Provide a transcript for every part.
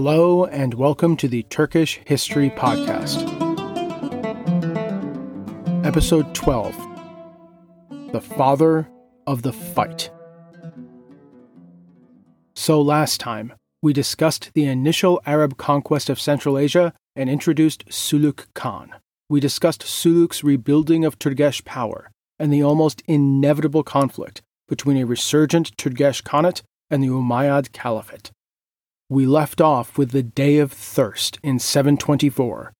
Hello, and welcome to the Turkish History Podcast. Episode 12 The Father of the Fight. So, last time, we discussed the initial Arab conquest of Central Asia and introduced Suluk Khan. We discussed Suluk's rebuilding of Turgesh power and the almost inevitable conflict between a resurgent Turgesh Khanate and the Umayyad Caliphate. We left off with the Day of Thirst in 724,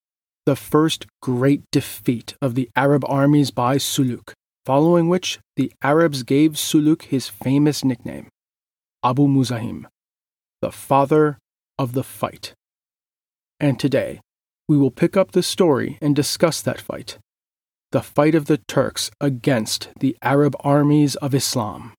the first great defeat of the Arab armies by Suluk, following which the Arabs gave Suluk his famous nickname, Abu Muzahim, the father of the fight. And today, we will pick up the story and discuss that fight the fight of the Turks against the Arab armies of Islam.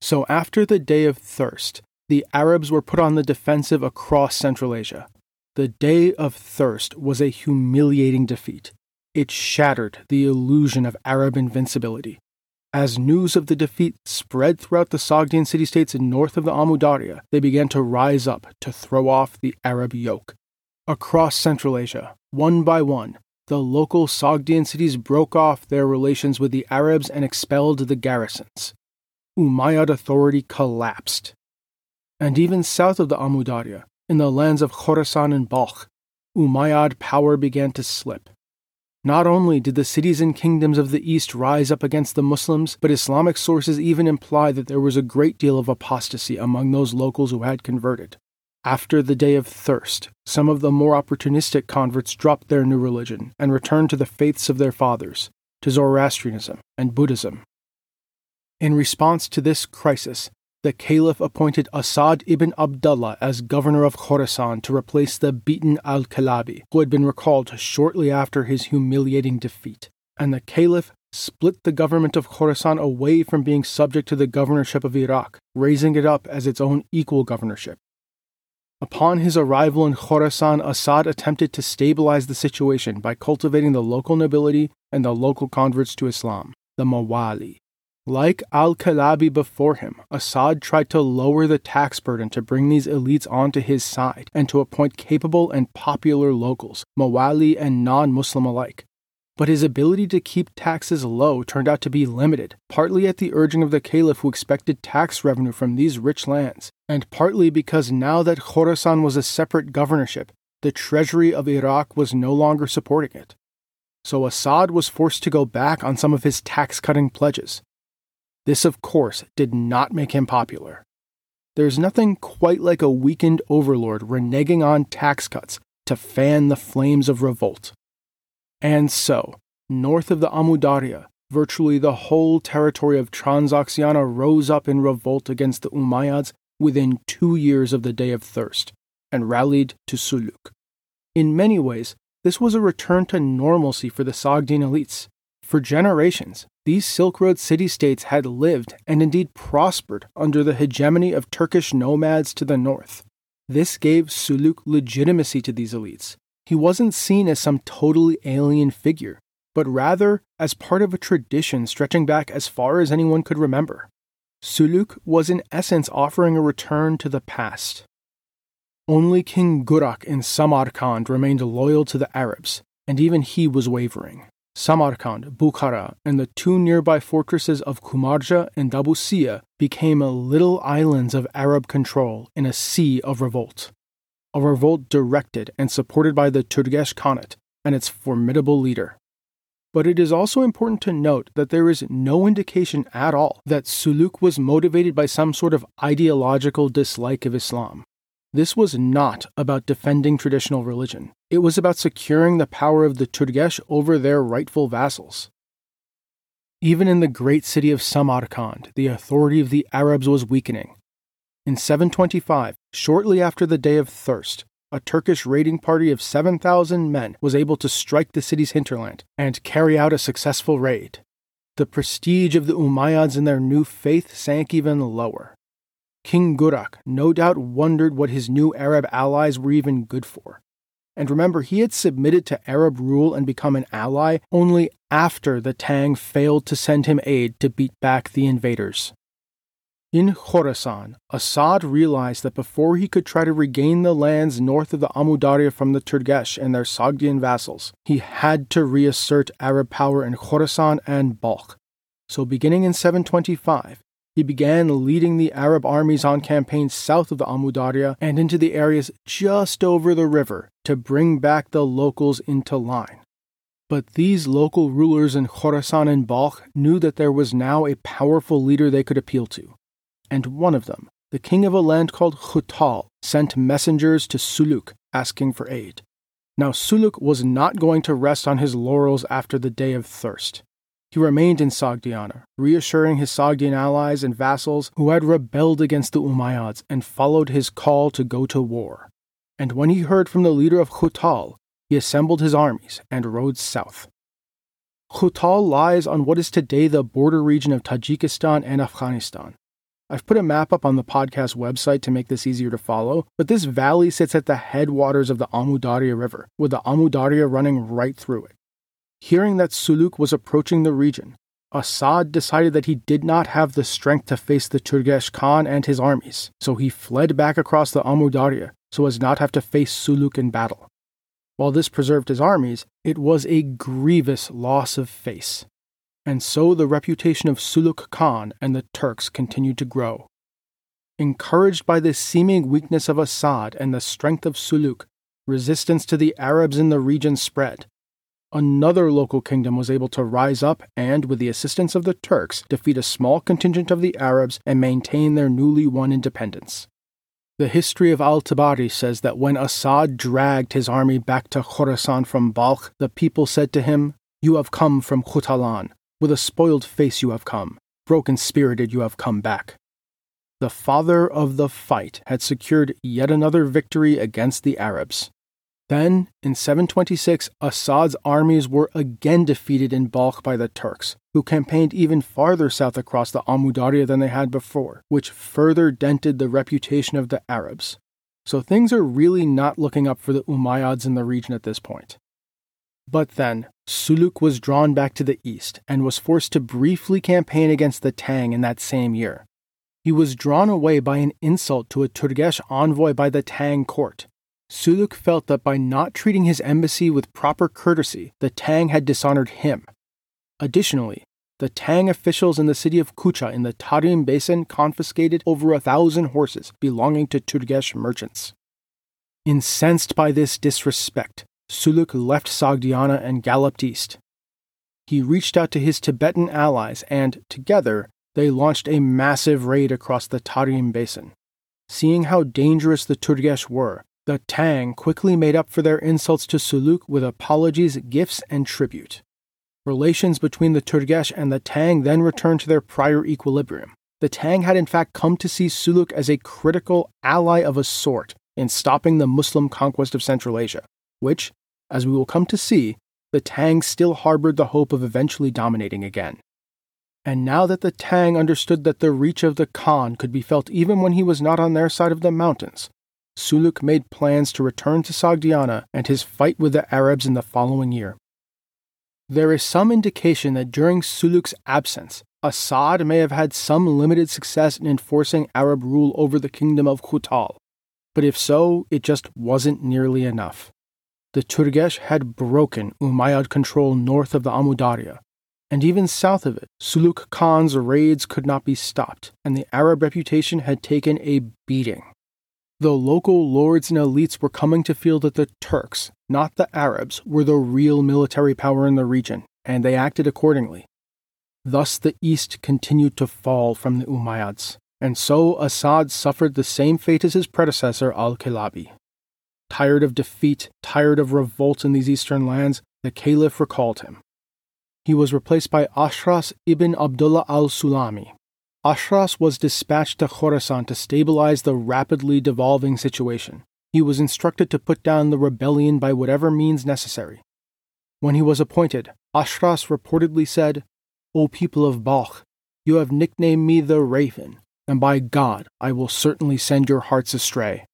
So, after the Day of Thirst, the Arabs were put on the defensive across Central Asia. The Day of Thirst was a humiliating defeat. It shattered the illusion of Arab invincibility. As news of the defeat spread throughout the Sogdian city states north of the Amu Darya, they began to rise up to throw off the Arab yoke. Across Central Asia, one by one, the local Sogdian cities broke off their relations with the Arabs and expelled the garrisons. Umayyad authority collapsed. And even south of the Amudarya, in the lands of Khorasan and Balkh, Umayyad power began to slip. Not only did the cities and kingdoms of the east rise up against the Muslims, but Islamic sources even imply that there was a great deal of apostasy among those locals who had converted. After the day of thirst, some of the more opportunistic converts dropped their new religion and returned to the faiths of their fathers, to Zoroastrianism and Buddhism. In response to this crisis, the Caliph appointed Asad ibn Abdullah as governor of Khorasan to replace the beaten al Kalabi, who had been recalled shortly after his humiliating defeat. And the Caliph split the government of Khorasan away from being subject to the governorship of Iraq, raising it up as its own equal governorship. Upon his arrival in Khorasan, Assad attempted to stabilize the situation by cultivating the local nobility and the local converts to Islam, the Mawali. Like al Kalabi before him, Assad tried to lower the tax burden to bring these elites onto his side and to appoint capable and popular locals, Mawali and non Muslim alike, but his ability to keep taxes low turned out to be limited, partly at the urging of the caliph who expected tax revenue from these rich lands, and partly because now that Khorasan was a separate governorship, the treasury of Iraq was no longer supporting it. So Assad was forced to go back on some of his tax cutting pledges. This, of course, did not make him popular. There's nothing quite like a weakened overlord reneging on tax cuts to fan the flames of revolt. And so, north of the Amu Darya, virtually the whole territory of Transoxiana rose up in revolt against the Umayyads within two years of the Day of Thirst and rallied to Suluk. In many ways, this was a return to normalcy for the Sogdian elites. For generations, these Silk Road city states had lived and indeed prospered under the hegemony of Turkish nomads to the north. This gave Suluk legitimacy to these elites, he wasn't seen as some totally alien figure, but rather as part of a tradition stretching back as far as anyone could remember. Suluk was in essence offering a return to the past. Only King Gurak in Samarkand remained loyal to the Arabs, and even he was wavering. Samarkand, Bukhara, and the two nearby fortresses of Kumarja and Dabusiya became little islands of Arab control in a sea of revolt a revolt directed and supported by the Turgesh Khanate and its formidable leader. But it is also important to note that there is no indication at all that Suluk was motivated by some sort of ideological dislike of Islam. This was not about defending traditional religion. It was about securing the power of the Turgesh over their rightful vassals. Even in the great city of Samarkand, the authority of the Arabs was weakening, in 725, shortly after the Day of Thirst, a Turkish raiding party of 7,000 men was able to strike the city's hinterland and carry out a successful raid. The prestige of the Umayyads and their new faith sank even lower. King Gurak no doubt wondered what his new Arab allies were even good for. And remember, he had submitted to Arab rule and become an ally only after the Tang failed to send him aid to beat back the invaders. In Khorasan, Asad realized that before he could try to regain the lands north of the Amudarya from the Turgesh and their Sogdian vassals, he had to reassert Arab power in Khorasan and Balkh. So, beginning in 725, he began leading the Arab armies on campaigns south of the Amudarya and into the areas just over the river to bring back the locals into line. But these local rulers in Khorasan and Balkh knew that there was now a powerful leader they could appeal to and one of them, the king of a land called Khutal, sent messengers to Suluk asking for aid. Now, Suluk was not going to rest on his laurels after the day of thirst. He remained in Sogdiana, reassuring his Sogdian allies and vassals who had rebelled against the Umayyads and followed his call to go to war. And when he heard from the leader of Khutal, he assembled his armies and rode south. Khutal lies on what is today the border region of Tajikistan and Afghanistan, I've put a map up on the podcast website to make this easier to follow, but this valley sits at the headwaters of the Amudarya River, with the Amudarya running right through it. Hearing that Suluk was approaching the region, Assad decided that he did not have the strength to face the Turgesh Khan and his armies, so he fled back across the Amudarya so as not have to face Suluk in battle. While this preserved his armies, it was a grievous loss of face and so the reputation of Suluk Khan and the Turks continued to grow. Encouraged by the seeming weakness of Assad and the strength of Suluk, resistance to the Arabs in the region spread. Another local kingdom was able to rise up and, with the assistance of the Turks, defeat a small contingent of the Arabs and maintain their newly won independence. The history of al Tabari says that when Assad dragged his army back to Khorasan from Balkh, the people said to him, You have come from Khutalan, with a spoiled face you have come, broken spirited you have come back. The father of the fight had secured yet another victory against the Arabs. Then, in 726, Assad's armies were again defeated in Balkh by the Turks, who campaigned even farther south across the Amudarya than they had before, which further dented the reputation of the Arabs. So things are really not looking up for the Umayyads in the region at this point. But then, Suluk was drawn back to the east and was forced to briefly campaign against the Tang in that same year. He was drawn away by an insult to a Turgesh envoy by the Tang court. Suluk felt that by not treating his embassy with proper courtesy, the Tang had dishonored him. Additionally, the Tang officials in the city of Kucha in the Tarim Basin confiscated over a thousand horses belonging to Turgesh merchants. Incensed by this disrespect, Suluk left Sogdiana and galloped east. He reached out to his Tibetan allies, and, together, they launched a massive raid across the Tarim Basin. Seeing how dangerous the Turgesh were, the Tang quickly made up for their insults to Suluk with apologies, gifts, and tribute. Relations between the Turgesh and the Tang then returned to their prior equilibrium. The Tang had in fact come to see Suluk as a critical ally of a sort in stopping the Muslim conquest of Central Asia which, as we will come to see, the Tang still harbored the hope of eventually dominating again. And now that the Tang understood that the reach of the Khan could be felt even when he was not on their side of the mountains, Suluk made plans to return to Sogdiana and his fight with the Arabs in the following year. There is some indication that during Suluk's absence, Assad may have had some limited success in enforcing Arab rule over the kingdom of Khutal, but if so, it just wasn't nearly enough the Turgesh had broken Umayyad control north of the Amudarya, and even south of it, Suluk Khan's raids could not be stopped, and the Arab reputation had taken a beating. The local lords and elites were coming to feel that the Turks, not the Arabs, were the real military power in the region, and they acted accordingly. Thus, the east continued to fall from the Umayyads, and so Assad suffered the same fate as his predecessor Al Kilabi. Tired of defeat, tired of revolt in these eastern lands, the caliph recalled him. He was replaced by Ashras ibn Abdullah al Sulami. Ashras was dispatched to Khorasan to stabilize the rapidly devolving situation. He was instructed to put down the rebellion by whatever means necessary. When he was appointed, Ashras reportedly said, O people of Balkh, you have nicknamed me the Raven, and by God, I will certainly send your hearts astray.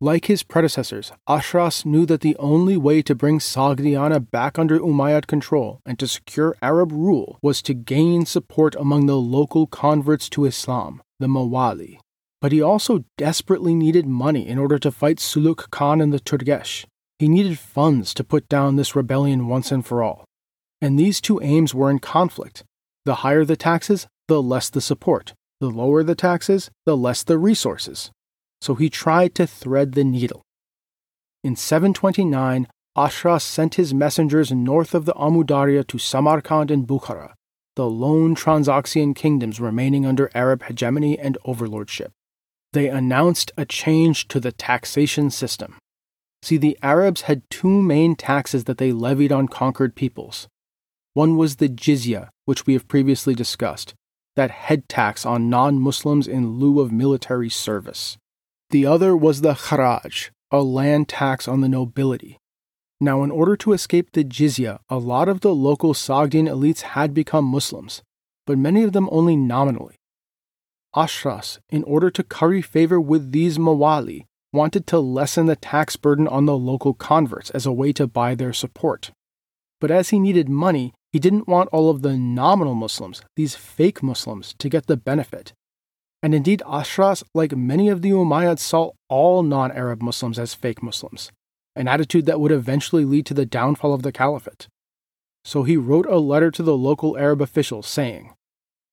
Like his predecessors, Ashras knew that the only way to bring Sogdiana back under Umayyad control and to secure Arab rule was to gain support among the local converts to Islam, the Mawali. But he also desperately needed money in order to fight Suluk Khan and the Turgesh. He needed funds to put down this rebellion once and for all. And these two aims were in conflict. The higher the taxes, the less the support. The lower the taxes, the less the resources. So he tried to thread the needle. In 729, Ashras sent his messengers north of the Amudarya to Samarkand and Bukhara, the lone Transoxian kingdoms remaining under Arab hegemony and overlordship. They announced a change to the taxation system. See, the Arabs had two main taxes that they levied on conquered peoples. One was the jizya, which we have previously discussed, that head tax on non Muslims in lieu of military service. The other was the kharaj, a land tax on the nobility. Now, in order to escape the jizya, a lot of the local Sogdian elites had become Muslims, but many of them only nominally. Ashras, in order to curry favor with these Mawali, wanted to lessen the tax burden on the local converts as a way to buy their support. But as he needed money, he didn't want all of the nominal Muslims, these fake Muslims, to get the benefit. And indeed, Ashras, like many of the Umayyads, saw all non Arab Muslims as fake Muslims, an attitude that would eventually lead to the downfall of the caliphate. So he wrote a letter to the local Arab officials saying,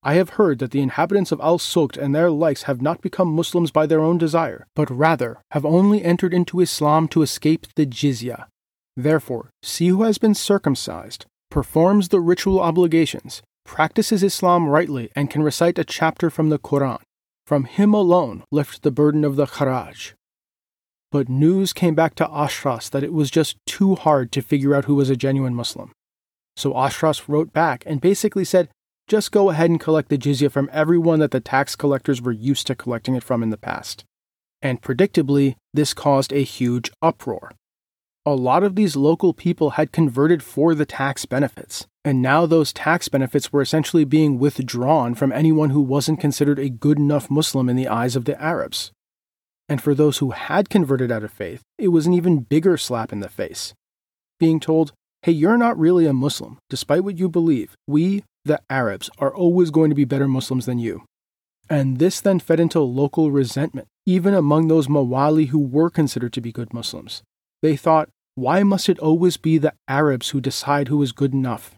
I have heard that the inhabitants of Al Sukt and their likes have not become Muslims by their own desire, but rather have only entered into Islam to escape the jizya. Therefore, see who has been circumcised, performs the ritual obligations, practices Islam rightly, and can recite a chapter from the Quran. From him alone lift the burden of the kharaj. But news came back to Ashras that it was just too hard to figure out who was a genuine Muslim. So Ashras wrote back and basically said, just go ahead and collect the jizya from everyone that the tax collectors were used to collecting it from in the past. And predictably, this caused a huge uproar. A lot of these local people had converted for the tax benefits, and now those tax benefits were essentially being withdrawn from anyone who wasn't considered a good enough Muslim in the eyes of the Arabs. And for those who had converted out of faith, it was an even bigger slap in the face. Being told, hey, you're not really a Muslim, despite what you believe. We, the Arabs are always going to be better Muslims than you. And this then fed into local resentment, even among those Mawali who were considered to be good Muslims. They thought, why must it always be the Arabs who decide who is good enough?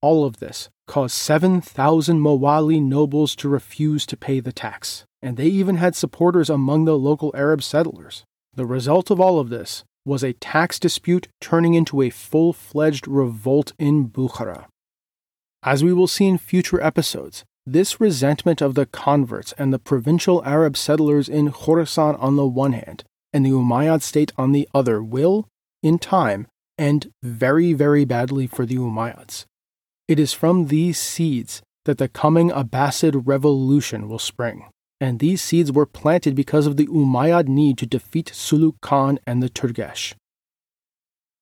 All of this caused 7,000 Mawali nobles to refuse to pay the tax, and they even had supporters among the local Arab settlers. The result of all of this was a tax dispute turning into a full fledged revolt in Bukhara. As we will see in future episodes, this resentment of the converts and the provincial Arab settlers in Khorasan on the one hand, and the Umayyad state on the other will, in time, end very, very badly for the Umayyads. It is from these seeds that the coming Abbasid revolution will spring, and these seeds were planted because of the Umayyad need to defeat Suluk Khan and the Turgesh.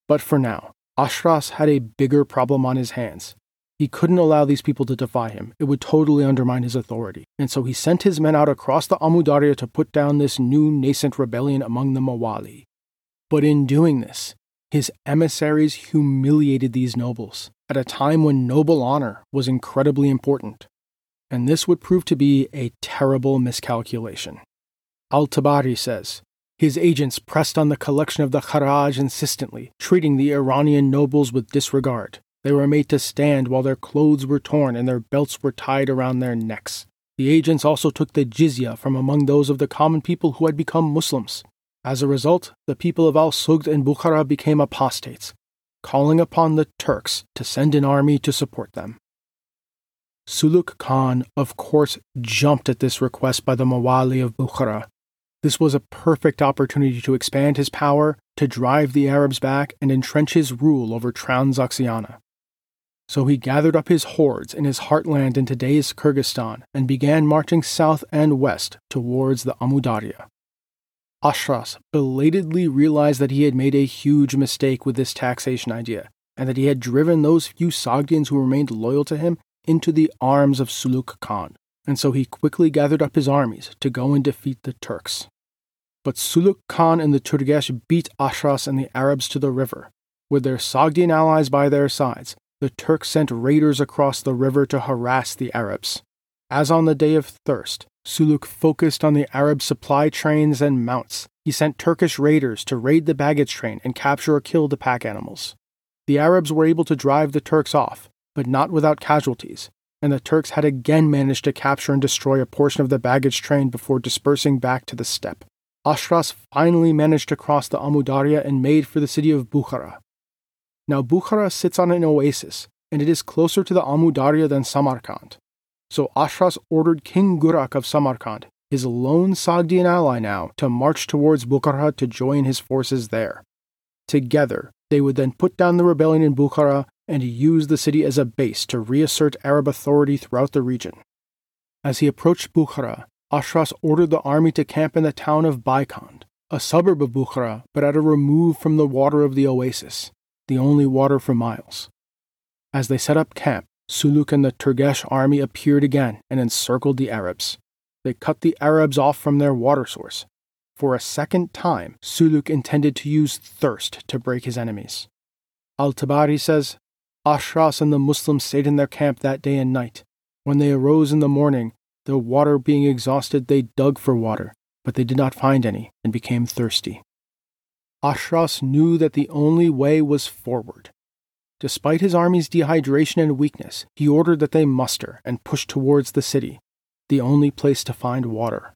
But for now, Ashras had a bigger problem on his hands, he couldn't allow these people to defy him. It would totally undermine his authority. And so he sent his men out across the Amudarya to put down this new nascent rebellion among the Mawali. But in doing this, his emissaries humiliated these nobles at a time when noble honor was incredibly important. And this would prove to be a terrible miscalculation. Al Tabari says, his agents pressed on the collection of the Kharaj insistently, treating the Iranian nobles with disregard. They were made to stand while their clothes were torn and their belts were tied around their necks. The agents also took the jizya from among those of the common people who had become Muslims. As a result, the people of Al Sugd and Bukhara became apostates, calling upon the Turks to send an army to support them. Suluk Khan, of course, jumped at this request by the Mawali of Bukhara. This was a perfect opportunity to expand his power, to drive the Arabs back, and entrench his rule over Transoxiana. So he gathered up his hordes in his heartland in today's Kyrgyzstan and began marching south and west towards the Amudarya. Ashras belatedly realized that he had made a huge mistake with this taxation idea, and that he had driven those few Sogdians who remained loyal to him into the arms of Suluk Khan, and so he quickly gathered up his armies to go and defeat the Turks. But Suluk Khan and the Turgesh beat Ashras and the Arabs to the river, with their Sogdian allies by their sides, the Turks sent raiders across the river to harass the Arabs. As on the day of thirst, Suluk focused on the Arab supply trains and mounts. He sent Turkish raiders to raid the baggage train and capture or kill the pack animals. The Arabs were able to drive the Turks off, but not without casualties, and the Turks had again managed to capture and destroy a portion of the baggage train before dispersing back to the steppe. Ashras finally managed to cross the Amudarya and made for the city of Bukhara. Now, Bukhara sits on an oasis, and it is closer to the Amudarya than Samarkand. So Ashras ordered King Gurak of Samarkand, his lone Sogdian ally now, to march towards Bukhara to join his forces there. Together, they would then put down the rebellion in Bukhara and use the city as a base to reassert Arab authority throughout the region. As he approached Bukhara, Ashras ordered the army to camp in the town of Baikand, a suburb of Bukhara, but at a remove from the water of the oasis, the only water for miles. As they set up camp, Suluk and the Turgesh army appeared again and encircled the Arabs. They cut the Arabs off from their water source. For a second time, Suluk intended to use thirst to break his enemies. Al Tabari says Ashras and the Muslims stayed in their camp that day and night. When they arose in the morning, their water being exhausted, they dug for water, but they did not find any and became thirsty. Ashras knew that the only way was forward. Despite his army's dehydration and weakness, he ordered that they muster and push towards the city, the only place to find water.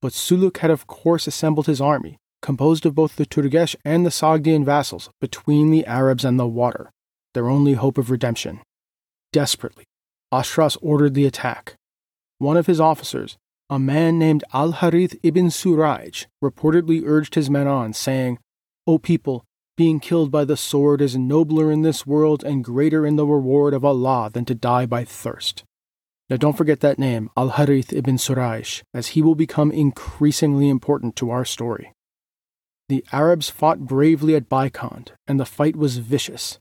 But Suluk had of course assembled his army, composed of both the Turgesh and the Sogdian vassals, between the Arabs and the water, their only hope of redemption. Desperately, Ashras ordered the attack. One of his officers, a man named Al Harith ibn Suraj, reportedly urged his men on, saying, O people, being killed by the sword is nobler in this world and greater in the reward of Allah than to die by thirst. Now don't forget that name, Al Harith ibn Suraj, as he will become increasingly important to our story. The Arabs fought bravely at Baikand, and the fight was vicious.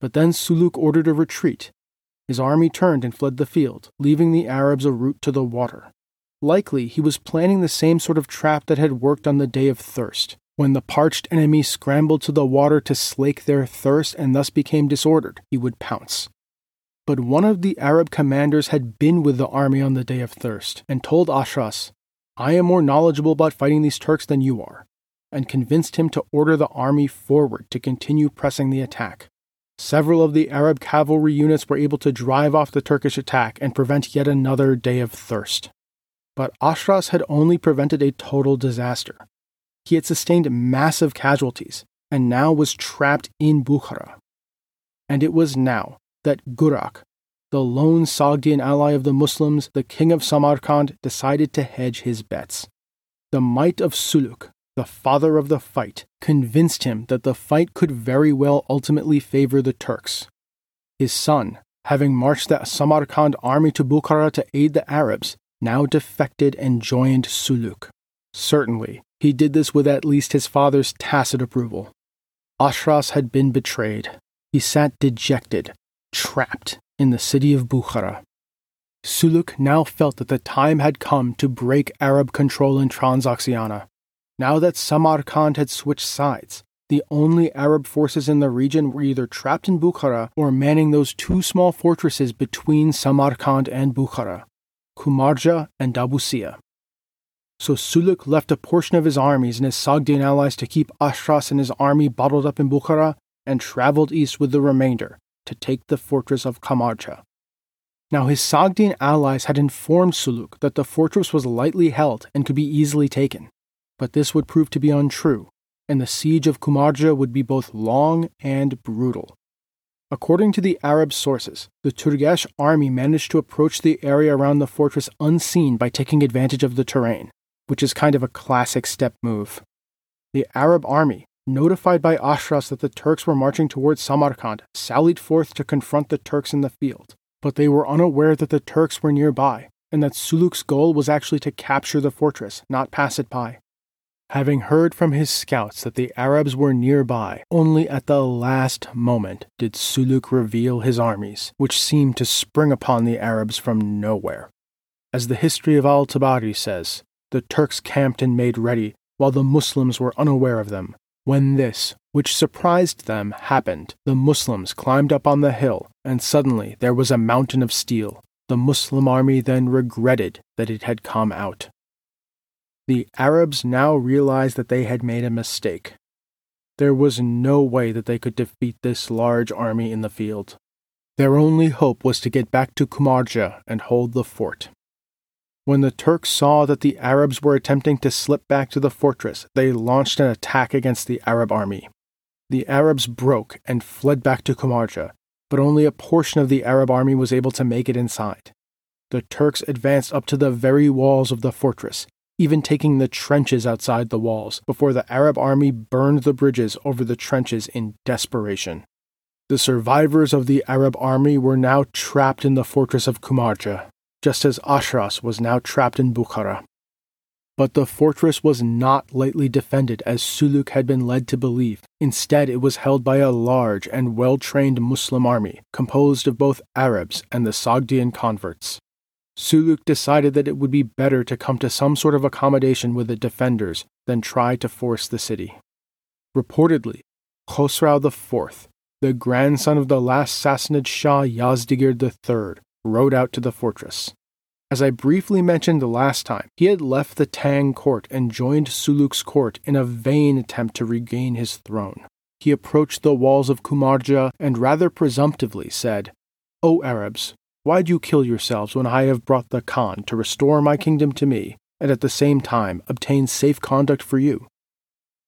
But then Suluk ordered a retreat. His army turned and fled the field, leaving the Arabs a route to the water. Likely, he was planning the same sort of trap that had worked on the day of thirst, when the parched enemy scrambled to the water to slake their thirst and thus became disordered, he would pounce. But one of the Arab commanders had been with the army on the day of thirst and told Ashras, I am more knowledgeable about fighting these Turks than you are, and convinced him to order the army forward to continue pressing the attack. Several of the Arab cavalry units were able to drive off the Turkish attack and prevent yet another day of thirst. But Ashras had only prevented a total disaster. He had sustained massive casualties and now was trapped in Bukhara. And it was now that Gurak, the lone Sogdian ally of the Muslims, the king of Samarkand, decided to hedge his bets. The might of Suluk, the father of the fight, convinced him that the fight could very well ultimately favor the Turks. His son, having marched the Samarkand army to Bukhara to aid the Arabs, now defected and joined Suluk. Certainly, he did this with at least his father's tacit approval. Ashras had been betrayed. He sat dejected, trapped in the city of Bukhara. Suluk now felt that the time had come to break Arab control in Transoxiana. Now that Samarkand had switched sides, the only Arab forces in the region were either trapped in Bukhara or manning those two small fortresses between Samarkand and Bukhara, Kumarja and Dabusia. So Suluk left a portion of his armies and his Sogdian allies to keep Ashras and his army bottled up in Bukhara and traveled east with the remainder to take the fortress of Kumarja. Now his Sogdian allies had informed Suluk that the fortress was lightly held and could be easily taken but this would prove to be untrue, and the siege of Kumarja would be both long and brutal. According to the Arab sources, the Turgesh army managed to approach the area around the fortress unseen by taking advantage of the terrain, which is kind of a classic steppe move. The Arab army, notified by Ashras that the Turks were marching towards Samarkand, sallied forth to confront the Turks in the field, but they were unaware that the Turks were nearby, and that Suluk's goal was actually to capture the fortress, not pass it by. Having heard from his scouts that the Arabs were nearby, only at the last moment did Suluk reveal his armies, which seemed to spring upon the Arabs from nowhere. As the history of Al Tabari says, the Turks camped and made ready, while the Muslims were unaware of them. When this, which surprised them, happened, the Muslims climbed up on the hill, and suddenly there was a mountain of steel, The Muslim army then regretted that it had come out. The Arabs now realized that they had made a mistake. There was no way that they could defeat this large army in the field. Their only hope was to get back to Kumarja and hold the fort. When the Turks saw that the Arabs were attempting to slip back to the fortress, they launched an attack against the Arab army. The Arabs broke and fled back to Kumarja, but only a portion of the Arab army was able to make it inside. The Turks advanced up to the very walls of the fortress, even taking the trenches outside the walls, before the Arab army burned the bridges over the trenches in desperation. The survivors of the Arab army were now trapped in the fortress of Kumarja, just as Ashras was now trapped in Bukhara. But the fortress was not lightly defended as Suluk had been led to believe. Instead, it was held by a large and well trained Muslim army, composed of both Arabs and the Sogdian converts. Suluk decided that it would be better to come to some sort of accommodation with the defenders than try to force the city. Reportedly, Khosrau IV, the grandson of the last Sassanid Shah Yazdigerd III, rode out to the fortress. As I briefly mentioned the last time, he had left the Tang court and joined Suluk's court in a vain attempt to regain his throne. He approached the walls of Kumarja and rather presumptively said, O Arabs, why do you kill yourselves when I have brought the Khan to restore my kingdom to me, and at the same time obtain safe conduct for you?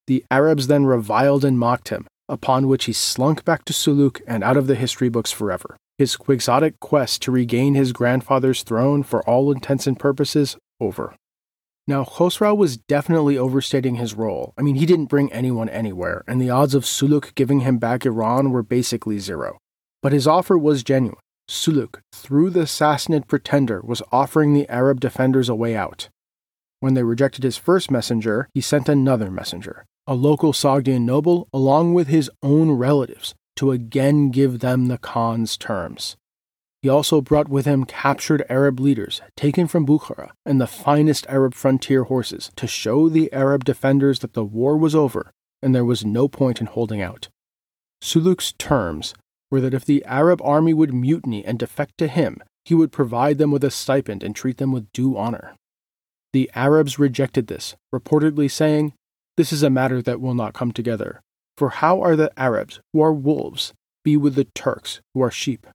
The Arabs then reviled and mocked him, upon which he slunk back to Suluk and out of the history books forever his quixotic quest to regain his grandfather's throne for all intents and purposes over. Now, Khosrau was definitely overstating his role. I mean, he didn't bring anyone anywhere, and the odds of Suluk giving him back Iran were basically zero. But his offer was genuine. Suluk, through the Sassanid pretender, was offering the Arab defenders a way out. When they rejected his first messenger, he sent another messenger, a local Sogdian noble, along with his own relatives, to again give them the Khan's terms. He also brought with him captured Arab leaders taken from Bukhara and the finest Arab frontier horses to show the Arab defenders that the war was over and there was no point in holding out. Suluk's terms were that if the Arab army would mutiny and defect to him, he would provide them with a stipend and treat them with due honor. The Arabs rejected this, reportedly saying, This is a matter that will not come together. For how are the Arabs, who are wolves, be with the Turks, who are sheep?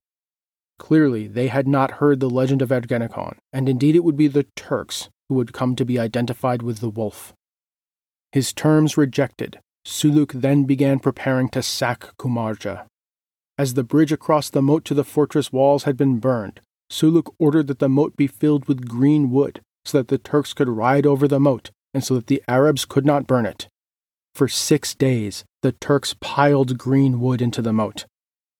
Clearly, they had not heard the legend of Ergenekon, and indeed it would be the Turks who would come to be identified with the wolf. His terms rejected, Suluk then began preparing to sack Kumarja. As the bridge across the moat to the fortress walls had been burned, Suluk ordered that the moat be filled with green wood, so that the Turks could ride over the moat, and so that the Arabs could not burn it. For six days, the Turks piled green wood into the moat.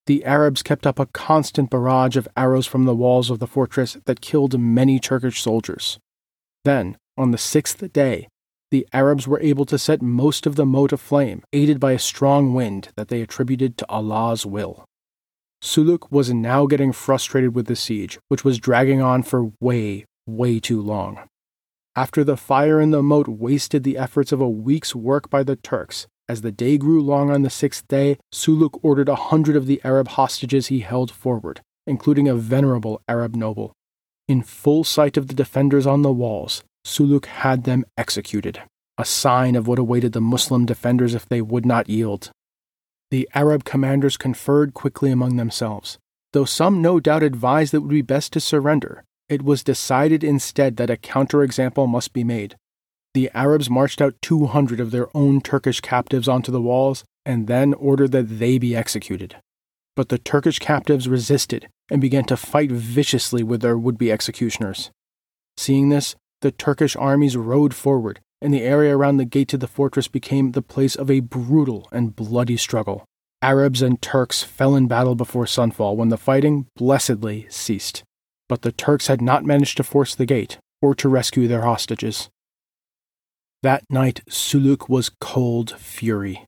The Arabs kept up a constant barrage of arrows from the walls of the fortress that killed many Turkish soldiers. Then, on the sixth day, the Arabs were able to set most of the moat aflame, aided by a strong wind that they attributed to Allah's will. Suluk was now getting frustrated with the siege, which was dragging on for way, way too long. After the fire in the moat wasted the efforts of a week's work by the Turks, as the day grew long on the sixth day, Suluk ordered a hundred of the Arab hostages he held forward, including a venerable Arab noble. In full sight of the defenders on the walls, Suluk had them executed, a sign of what awaited the Muslim defenders if they would not yield. The Arab commanders conferred quickly among themselves. Though some no doubt advised that it would be best to surrender, it was decided instead that a counterexample must be made. The Arabs marched out 200 of their own Turkish captives onto the walls and then ordered that they be executed. But the Turkish captives resisted and began to fight viciously with their would be executioners. Seeing this, the Turkish armies rode forward, and the area around the gate to the fortress became the place of a brutal and bloody struggle. Arabs and Turks fell in battle before sunfall when the fighting blessedly ceased but the Turks had not managed to force the gate or to rescue their hostages. That night, Suluk was cold fury.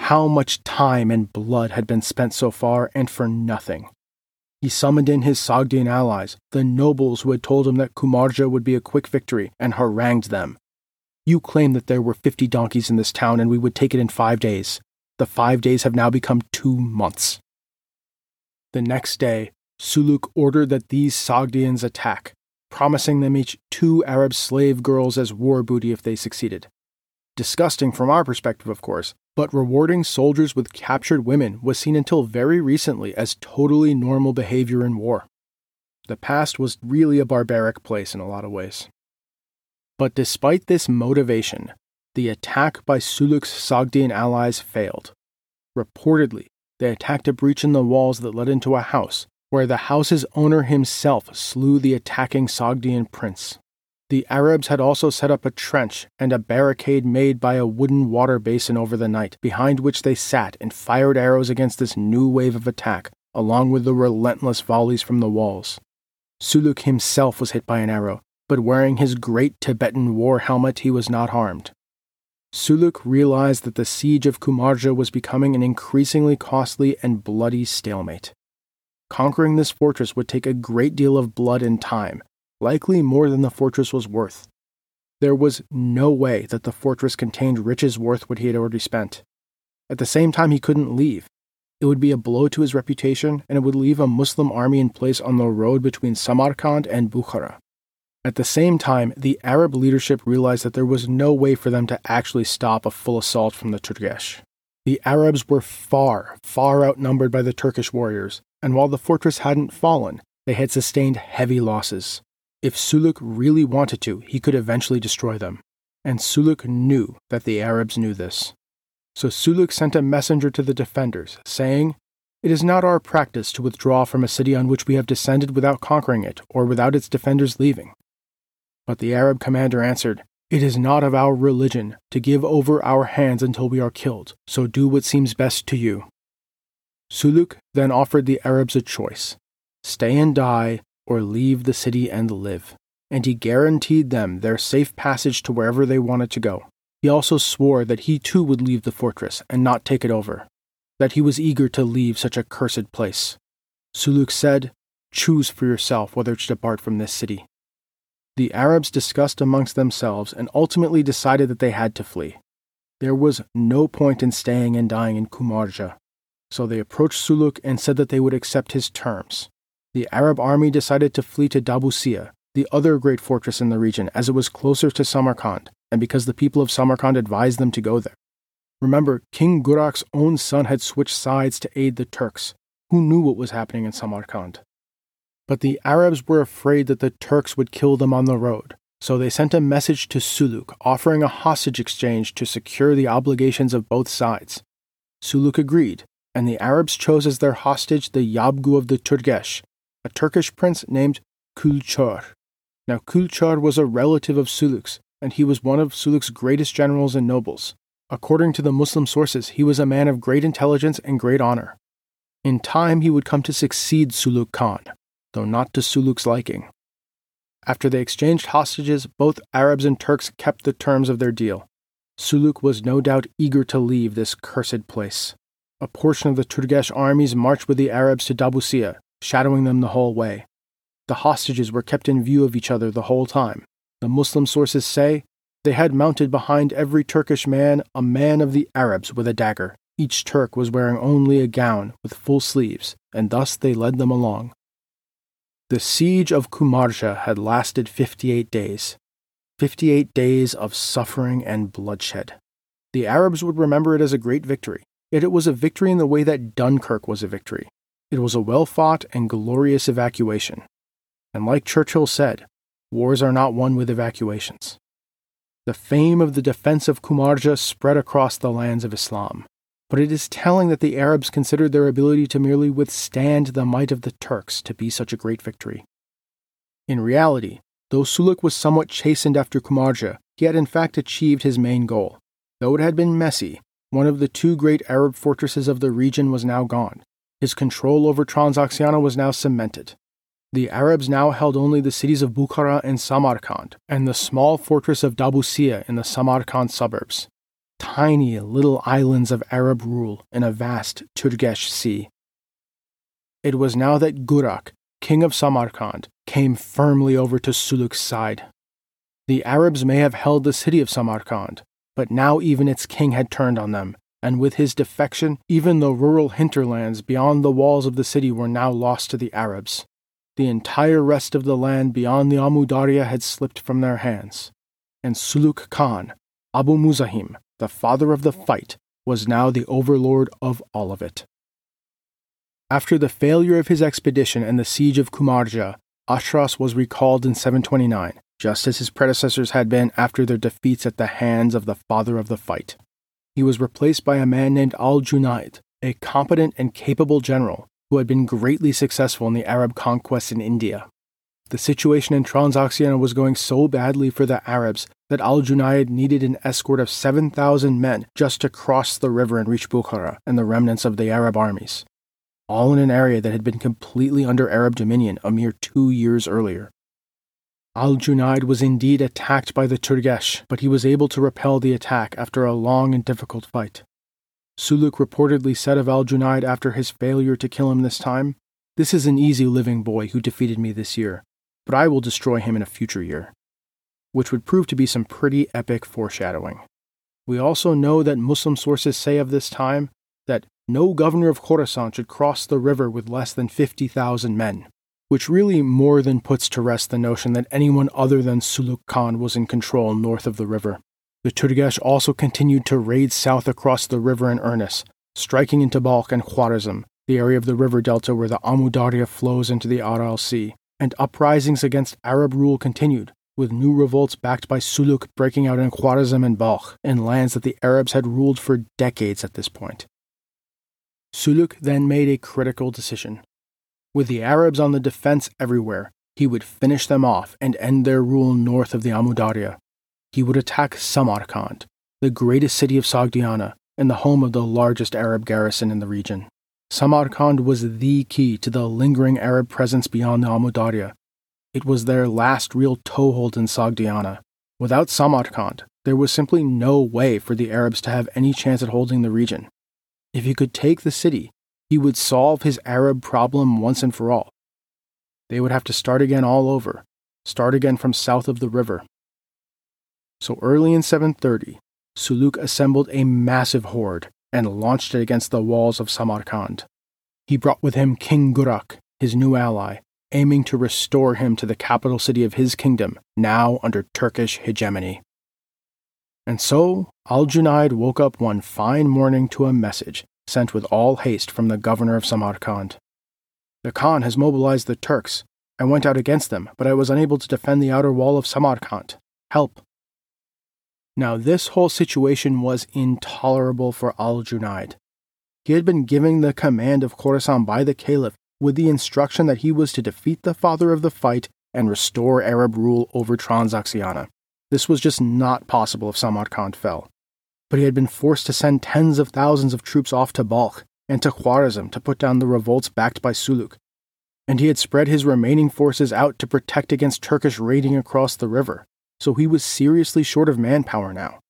How much time and blood had been spent so far, and for nothing. He summoned in his Sogdian allies, the nobles who had told him that Kumarja would be a quick victory, and harangued them. You claim that there were fifty donkeys in this town and we would take it in five days. The five days have now become two months. The next day, Suluk ordered that these Sogdians attack, promising them each two Arab slave girls as war booty if they succeeded. Disgusting from our perspective, of course, but rewarding soldiers with captured women was seen until very recently as totally normal behavior in war. The past was really a barbaric place in a lot of ways. But despite this motivation, the attack by Suluk's Sogdian allies failed. Reportedly, they attacked a breach in the walls that led into a house, where the house's owner himself slew the attacking Sogdian prince. The Arabs had also set up a trench and a barricade made by a wooden water basin over the night, behind which they sat and fired arrows against this new wave of attack, along with the relentless volleys from the walls. Suluk himself was hit by an arrow, but wearing his great Tibetan war helmet, he was not harmed. Suluk realized that the siege of Kumarja was becoming an increasingly costly and bloody stalemate. Conquering this fortress would take a great deal of blood and time, likely more than the fortress was worth. There was no way that the fortress contained riches worth what he had already spent. At the same time, he couldn't leave. It would be a blow to his reputation, and it would leave a Muslim army in place on the road between Samarkand and Bukhara. At the same time, the Arab leadership realized that there was no way for them to actually stop a full assault from the Turgesh. The Arabs were far, far outnumbered by the Turkish warriors, and while the fortress hadn't fallen, they had sustained heavy losses. If Suluk really wanted to, he could eventually destroy them. And Suluk knew that the Arabs knew this. So Suluk sent a messenger to the defenders, saying, It is not our practice to withdraw from a city on which we have descended without conquering it, or without its defenders leaving. But the Arab commander answered, It is not of our religion to give over our hands until we are killed, so do what seems best to you. Suluk then offered the Arabs a choice stay and die, or leave the city and live, and he guaranteed them their safe passage to wherever they wanted to go. He also swore that he too would leave the fortress and not take it over, that he was eager to leave such a cursed place. Suluk said, Choose for yourself whether to depart from this city. The Arabs discussed amongst themselves and ultimately decided that they had to flee. There was no point in staying and dying in Kumarja, so they approached Suluk and said that they would accept his terms. The Arab army decided to flee to Dabusia, the other great fortress in the region, as it was closer to Samarkand, and because the people of Samarkand advised them to go there. Remember, King Gurak's own son had switched sides to aid the Turks, who knew what was happening in Samarkand. But the Arabs were afraid that the Turks would kill them on the road, so they sent a message to Suluk offering a hostage exchange to secure the obligations of both sides. Suluk agreed, and the Arabs chose as their hostage the Yabgu of the Turgesh, a Turkish prince named Kulchor. Now, Kulchor was a relative of Suluk's, and he was one of Suluk's greatest generals and nobles. According to the Muslim sources, he was a man of great intelligence and great honor. In time, he would come to succeed Suluk Khan, though not to Suluk's liking. After they exchanged hostages, both Arabs and Turks kept the terms of their deal. Suluk was no doubt eager to leave this cursed place. A portion of the Turgesh armies marched with the Arabs to Dabusia, shadowing them the whole way. The hostages were kept in view of each other the whole time. The Muslim sources say they had mounted behind every Turkish man a man of the Arabs with a dagger. Each Turk was wearing only a gown with full sleeves, and thus they led them along. The siege of Kumarja had lasted 58 days. 58 days of suffering and bloodshed. The Arabs would remember it as a great victory, Yet it was a victory in the way that Dunkirk was a victory. It was a well fought and glorious evacuation. And like Churchill said, wars are not won with evacuations. The fame of the defense of Kumarja spread across the lands of Islam, but it is telling that the Arabs considered their ability to merely withstand the might of the Turks to be such a great victory. In reality, though Suluk was somewhat chastened after Kumarja, he had in fact achieved his main goal. Though it had been messy, one of the two great Arab fortresses of the region was now gone. His control over Transoxiana was now cemented. The Arabs now held only the cities of Bukhara and Samarkand, and the small fortress of Dabusia in the Samarkand suburbs. Tiny little islands of Arab rule in a vast Turgesh sea. It was now that Gurak, king of Samarkand, came firmly over to Suluk's side. The Arabs may have held the city of Samarkand, but now even its king had turned on them, and with his defection, even the rural hinterlands beyond the walls of the city were now lost to the Arabs. The entire rest of the land beyond the Amu Darya had slipped from their hands, and Suluk Khan, Abu Muzahim, the father of the fight, was now the overlord of all of it. After the failure of his expedition and the siege of Kumarja, Ashras was recalled in 729, just as his predecessors had been after their defeats at the hands of the father of the fight. He was replaced by a man named Al Junaid, a competent and capable general who had been greatly successful in the Arab conquests in India. The situation in Transoxiana was going so badly for the Arabs that Al Junaid needed an escort of 7,000 men just to cross the river and reach Bukhara and the remnants of the Arab armies, all in an area that had been completely under Arab dominion a mere two years earlier. Al Junaid was indeed attacked by the Turgesh, but he was able to repel the attack after a long and difficult fight. Suluk reportedly said of Al Junaid after his failure to kill him this time, This is an easy living boy who defeated me this year, but I will destroy him in a future year. Which would prove to be some pretty epic foreshadowing. We also know that Muslim sources say of this time that no governor of Khorasan should cross the river with less than 50,000 men, which really more than puts to rest the notion that anyone other than Suluk Khan was in control north of the river. The Turgesh also continued to raid south across the river in earnest, striking into Balkh and Khwarazm, the area of the river delta where the Amu Darya flows into the Aral Sea, and uprisings against Arab rule continued, with new revolts backed by Suluk breaking out in Khwarazm and Balkh, in lands that the Arabs had ruled for decades at this point. Suluk then made a critical decision. With the Arabs on the defense everywhere, he would finish them off and end their rule north of the Amudarya. He would attack Samarkand, the greatest city of Sogdiana and the home of the largest Arab garrison in the region. Samarkand was the key to the lingering Arab presence beyond the Amudarya. It was their last real toehold in Sogdiana. Without Samarkand, there was simply no way for the Arabs to have any chance at holding the region. If he could take the city, he would solve his Arab problem once and for all. They would have to start again all over, start again from south of the river, so early in 730, Suluk assembled a massive horde and launched it against the walls of Samarkand. He brought with him King Gurak, his new ally, aiming to restore him to the capital city of his kingdom, now under Turkish hegemony. And so, Al Junaid woke up one fine morning to a message sent with all haste from the governor of Samarkand. The Khan has mobilized the Turks. I went out against them, but I was unable to defend the outer wall of Samarkand. Help! Now, this whole situation was intolerable for al Junaid. He had been given the command of Khorasan by the Caliph with the instruction that he was to defeat the father of the fight and restore Arab rule over Transoxiana. This was just not possible if Samarkand fell. But he had been forced to send tens of thousands of troops off to Balkh and to Khwarazm to put down the revolts backed by Suluk. And he had spread his remaining forces out to protect against Turkish raiding across the river so he was seriously short of manpower now.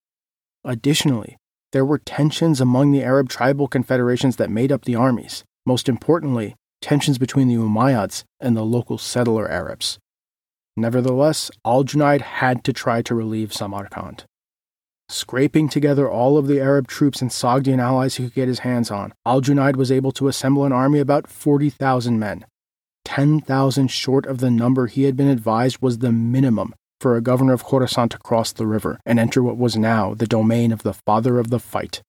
Additionally, there were tensions among the Arab tribal confederations that made up the armies, most importantly, tensions between the Umayyads and the local settler Arabs. Nevertheless, Al Junaid had to try to relieve Samarkand. Scraping together all of the Arab troops and Sogdian allies he could get his hands on, Al Junaid was able to assemble an army about 40,000 men. 10,000 short of the number he had been advised was the minimum for a governor of Khorasan to cross the river and enter what was now the domain of the father of the fight.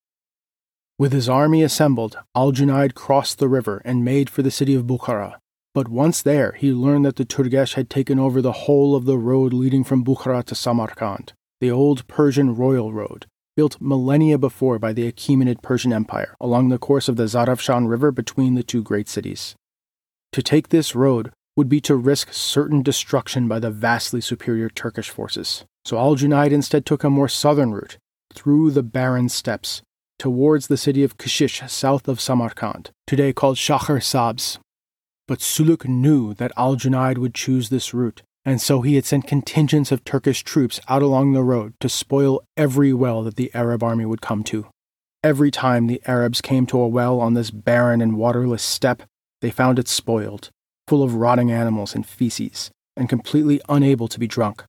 With his army assembled, Al Junaid crossed the river and made for the city of Bukhara. But once there, he learned that the Turgesh had taken over the whole of the road leading from Bukhara to Samarkand, the old Persian royal road, built millennia before by the Achaemenid Persian Empire along the course of the Zarafshan River between the two great cities. To take this road would be to risk certain destruction by the vastly superior Turkish forces. So Al Junaid instead took a more southern route, through the barren steppes, towards the city of Kashish south of Samarkand, today called Shahr Sabz. But Suluk knew that Al Junaid would choose this route, and so he had sent contingents of Turkish troops out along the road to spoil every well that the Arab army would come to. Every time the Arabs came to a well on this barren and waterless steppe, they found it spoiled, full of rotting animals and feces, and completely unable to be drunk.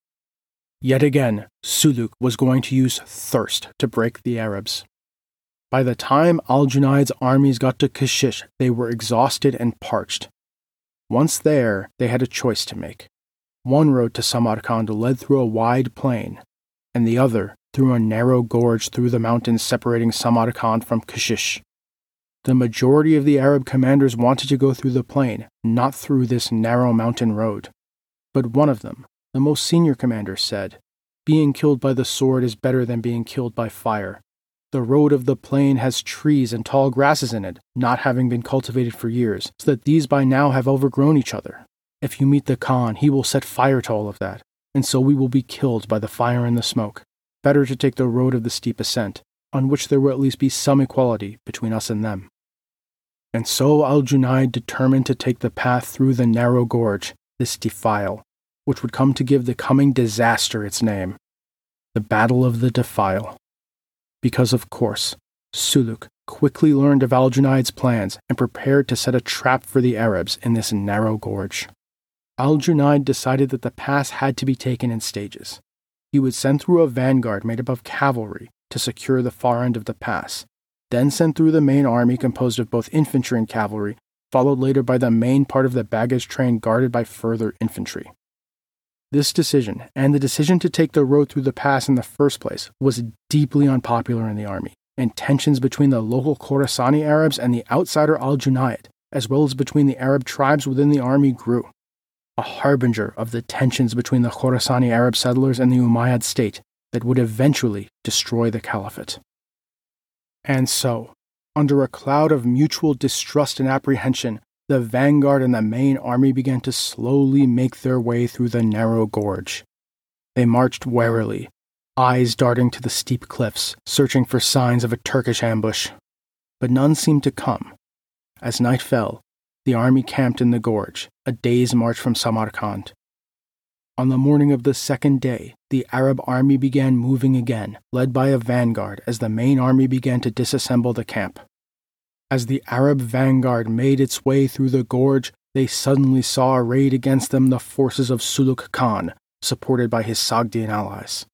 Yet again, Suluk was going to use thirst to break the Arabs. By the time Al Junaid's armies got to Kashish, they were exhausted and parched. Once there, they had a choice to make. One road to Samarkand led through a wide plain, and the other through a narrow gorge through the mountains separating Samarkand from Kashish. The majority of the Arab commanders wanted to go through the plain, not through this narrow mountain road. But one of them, the most senior commander, said, Being killed by the sword is better than being killed by fire. The road of the plain has trees and tall grasses in it, not having been cultivated for years, so that these by now have overgrown each other. If you meet the Khan, he will set fire to all of that, and so we will be killed by the fire and the smoke. Better to take the road of the steep ascent, on which there will at least be some equality between us and them. And so Al Junaid determined to take the path through the narrow gorge, this defile, which would come to give the coming disaster its name the Battle of the Defile because, of course, Suluk quickly learned of Al Junaid's plans and prepared to set a trap for the Arabs in this narrow gorge. Al decided that the pass had to be taken in stages. He would send through a vanguard made up of cavalry to secure the far end of the pass, then send through the main army composed of both infantry and cavalry, followed later by the main part of the baggage train guarded by further infantry. This decision, and the decision to take the road through the pass in the first place, was deeply unpopular in the army, and tensions between the local Khorasani Arabs and the outsider al Junaid, as well as between the Arab tribes within the army, grew. A harbinger of the tensions between the Khorasani Arab settlers and the Umayyad state that would eventually destroy the caliphate. And so, under a cloud of mutual distrust and apprehension, the vanguard and the main army began to slowly make their way through the narrow gorge. They marched warily, eyes darting to the steep cliffs, searching for signs of a Turkish ambush. But none seemed to come. As night fell, the army camped in the gorge, a day's march from Samarkand. On the morning of the second day, the Arab army began moving again, led by a vanguard as the main army began to disassemble the camp. As the Arab vanguard made its way through the gorge, they suddenly saw arrayed against them the forces of Suluk Khan, supported by his Sogdian allies.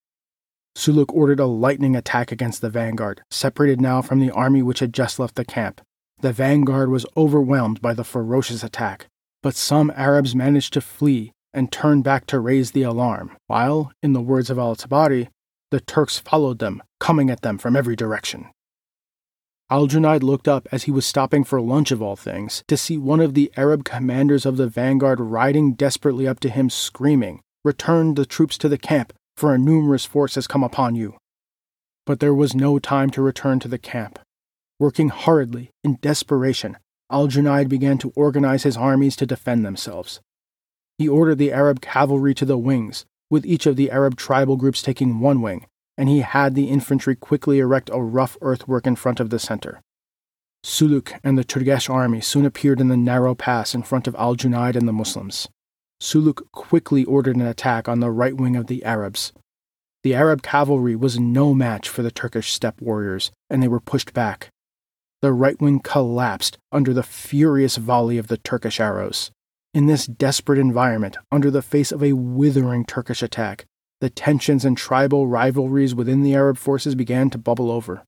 Suluk ordered a lightning attack against the vanguard, separated now from the army which had just left the camp. The vanguard was overwhelmed by the ferocious attack, but some Arabs managed to flee and turn back to raise the alarm, while, in the words of al Tabari, the Turks followed them, coming at them from every direction. Al Junaid looked up as he was stopping for lunch of all things to see one of the Arab commanders of the vanguard riding desperately up to him, screaming, Return the troops to the camp, for a numerous force has come upon you. But there was no time to return to the camp. Working hurriedly, in desperation, Al Junaid began to organize his armies to defend themselves. He ordered the Arab cavalry to the wings, with each of the Arab tribal groups taking one wing, and he had the infantry quickly erect a rough earthwork in front of the center. Suluk and the Turgesh army soon appeared in the narrow pass in front of Al Junaid and the Muslims. Suluk quickly ordered an attack on the right wing of the Arabs. The Arab cavalry was no match for the Turkish steppe warriors, and they were pushed back. The right wing collapsed under the furious volley of the Turkish arrows. In this desperate environment, under the face of a withering Turkish attack, the tensions and tribal rivalries within the Arab forces began to bubble over.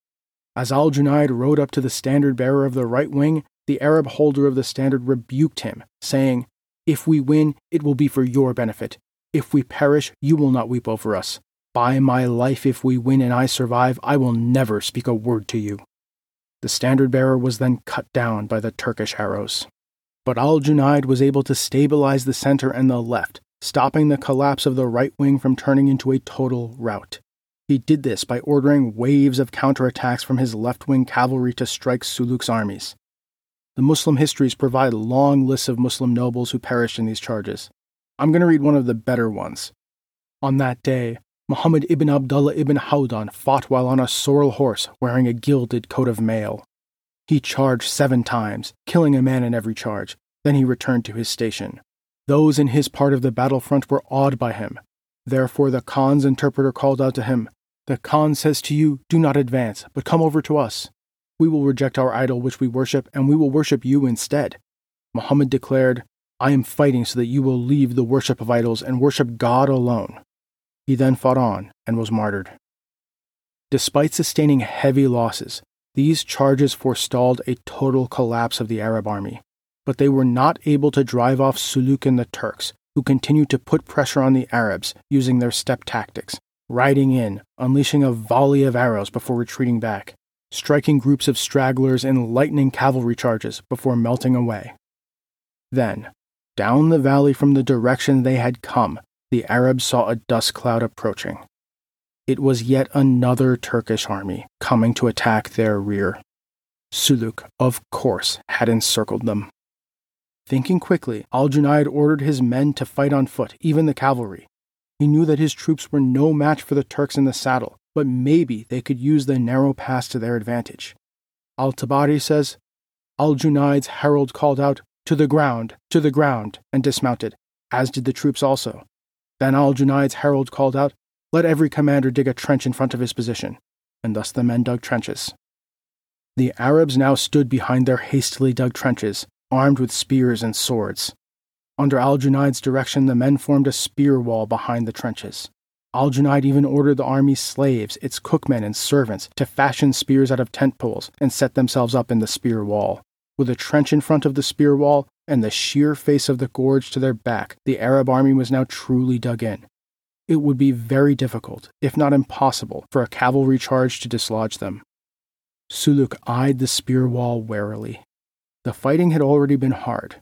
As al Junaid rode up to the standard bearer of the right wing, the Arab holder of the standard rebuked him, saying, If we win, it will be for your benefit. If we perish, you will not weep over us. By my life, if we win and I survive, I will never speak a word to you. The standard bearer was then cut down by the Turkish arrows. But al Junaid was able to stabilize the center and the left, stopping the collapse of the right wing from turning into a total rout. He did this by ordering waves of counterattacks from his left wing cavalry to strike Suluk's armies. The Muslim histories provide long lists of Muslim nobles who perished in these charges. I'm going to read one of the better ones. On that day, Muhammad ibn Abdullah ibn Hawdan fought while on a sorrel horse wearing a gilded coat of mail. He charged seven times, killing a man in every charge. Then he returned to his station. Those in his part of the battlefront were awed by him. Therefore the Khan's interpreter called out to him, The Khan says to you, Do not advance, but come over to us. We will reject our idol which we worship, and we will worship you instead. Muhammad declared, I am fighting so that you will leave the worship of idols and worship God alone. He then fought on and was martyred. Despite sustaining heavy losses, These charges forestalled a total collapse of the Arab army, but they were not able to drive off Suluk and the Turks, who continued to put pressure on the Arabs using their steppe tactics, riding in, unleashing a volley of arrows before retreating back, striking groups of stragglers in lightning cavalry charges before melting away. Then, down the valley from the direction they had come, the Arabs saw a dust cloud approaching. It was yet another Turkish army coming to attack their rear. Suluk, of course, had encircled them. Thinking quickly, Al Junaid ordered his men to fight on foot, even the cavalry. He knew that his troops were no match for the Turks in the saddle, but maybe they could use the narrow pass to their advantage. Al Tabari says Al Junaid's herald called out, To the ground, to the ground, and dismounted, as did the troops also. Then Al herald called out, let every commander dig a trench in front of his position, and thus the men dug trenches. The Arabs now stood behind their hastily dug trenches, armed with spears and swords. Under Al direction, the men formed a spear wall behind the trenches. Al even ordered the army's slaves, its cookmen and servants, to fashion spears out of tent poles and set themselves up in the spear wall. With a trench in front of the spear wall and the sheer face of the gorge to their back, the Arab army was now truly dug in, it would be very difficult, if not impossible, for a cavalry charge to dislodge them. Suluk eyed the spear wall warily. The fighting had already been hard.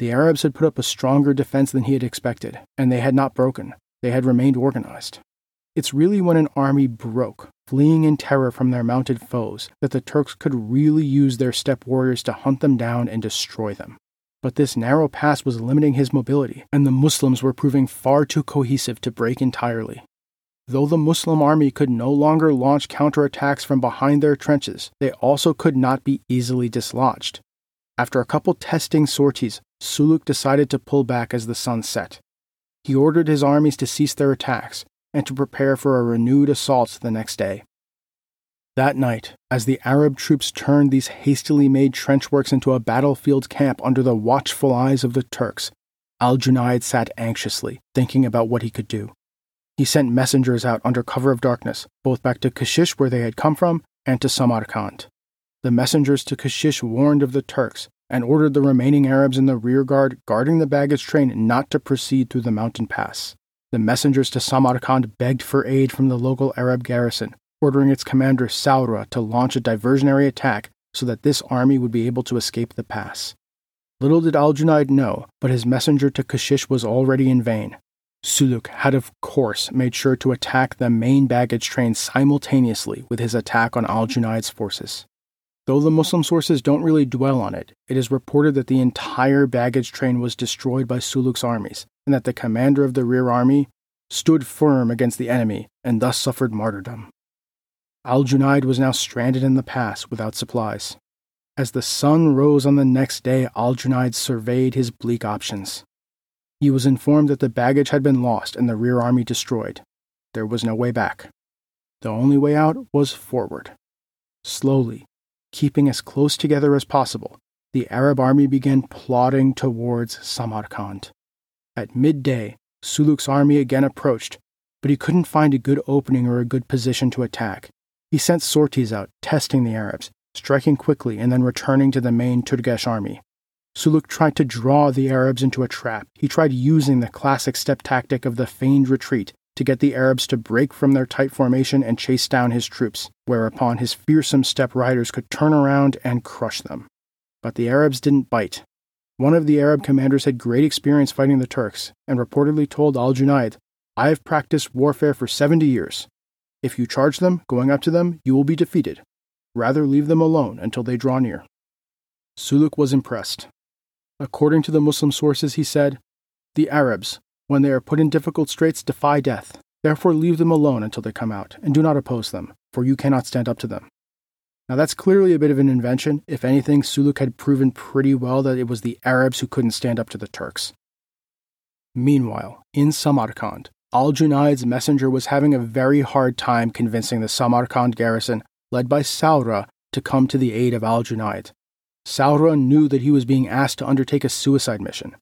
The Arabs had put up a stronger defense than he had expected, and they had not broken. They had remained organized. It's really when an army broke, fleeing in terror from their mounted foes, that the Turks could really use their steppe warriors to hunt them down and destroy them. But this narrow pass was limiting his mobility, and the Muslims were proving far too cohesive to break entirely. Though the Muslim army could no longer launch counterattacks from behind their trenches, they also could not be easily dislodged. After a couple testing sorties, Suluk decided to pull back as the sun set. He ordered his armies to cease their attacks and to prepare for a renewed assault the next day. That night, as the Arab troops turned these hastily made trenchworks into a battlefield camp under the watchful eyes of the Turks, Al Junaid sat anxiously, thinking about what he could do. He sent messengers out under cover of darkness, both back to Kashish where they had come from and to Samarkand. The messengers to Kashish warned of the Turks and ordered the remaining Arabs in the rearguard guarding the baggage train not to proceed through the mountain pass. The messengers to Samarkand begged for aid from the local Arab garrison, ordering its commander Saura to launch a diversionary attack so that this army would be able to escape the pass. Little did Al Junaid know, but his messenger to Kashish was already in vain. Suluk had, of course, made sure to attack the main baggage train simultaneously with his attack on Al Junaid's forces. Though the Muslim sources don't really dwell on it, it is reported that the entire baggage train was destroyed by Suluk's armies, and that the commander of the rear army stood firm against the enemy and thus suffered martyrdom. Al Junaid was now stranded in the pass without supplies. As the sun rose on the next day, Al Junaid surveyed his bleak options. He was informed that the baggage had been lost and the rear army destroyed. There was no way back. The only way out was forward. Slowly, keeping as close together as possible, the Arab army began plodding towards Samarkand. At midday, Suluk's army again approached, but he couldn't find a good opening or a good position to attack. He sent sorties out, testing the Arabs, striking quickly and then returning to the main Turgesh army. Suluk tried to draw the Arabs into a trap. He tried using the classic steppe tactic of the feigned retreat to get the Arabs to break from their tight formation and chase down his troops, whereupon his fearsome steppe riders could turn around and crush them. But the Arabs didn't bite. One of the Arab commanders had great experience fighting the Turks and reportedly told Al Junaid, I have practiced warfare for 70 years. If you charge them, going up to them, you will be defeated. Rather leave them alone until they draw near. Suluk was impressed. According to the Muslim sources, he said, The Arabs, when they are put in difficult straits, defy death. Therefore, leave them alone until they come out, and do not oppose them, for you cannot stand up to them. Now, that's clearly a bit of an invention. If anything, Suluk had proven pretty well that it was the Arabs who couldn't stand up to the Turks. Meanwhile, in Samarkand, Al Junaid's messenger was having a very hard time convincing the Samarkand garrison, led by Saura, to come to the aid of Al Junaid. Saura knew that he was being asked to undertake a suicide mission.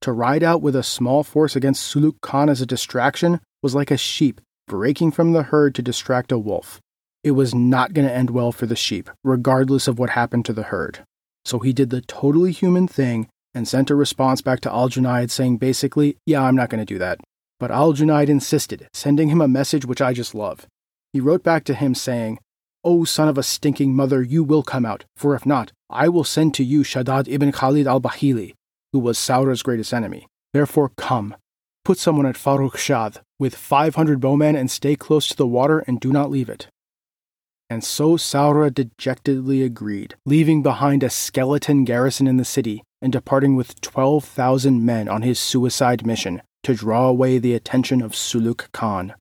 To ride out with a small force against Suluk Khan as a distraction was like a sheep breaking from the herd to distract a wolf. it was not going to end well for the sheep, regardless of what happened to the herd. So he did the totally human thing and sent a response back to Al Junaid saying basically, Yeah, I'm not going to do that. But Al Junaid insisted, sending him a message which I just love. He wrote back to him saying, O son of a stinking mother, you will come out, for if not, I will send to you Shaddad ibn Khalid al Bahili, who was Saura's greatest enemy. Therefore, come. Put someone at Farrukh Shad with 500 bowmen and stay close to the water and do not leave it. And so Saura dejectedly agreed, leaving behind a skeleton garrison in the city and departing with 12,000 men on his suicide mission to draw away the attention of Suluk Khan.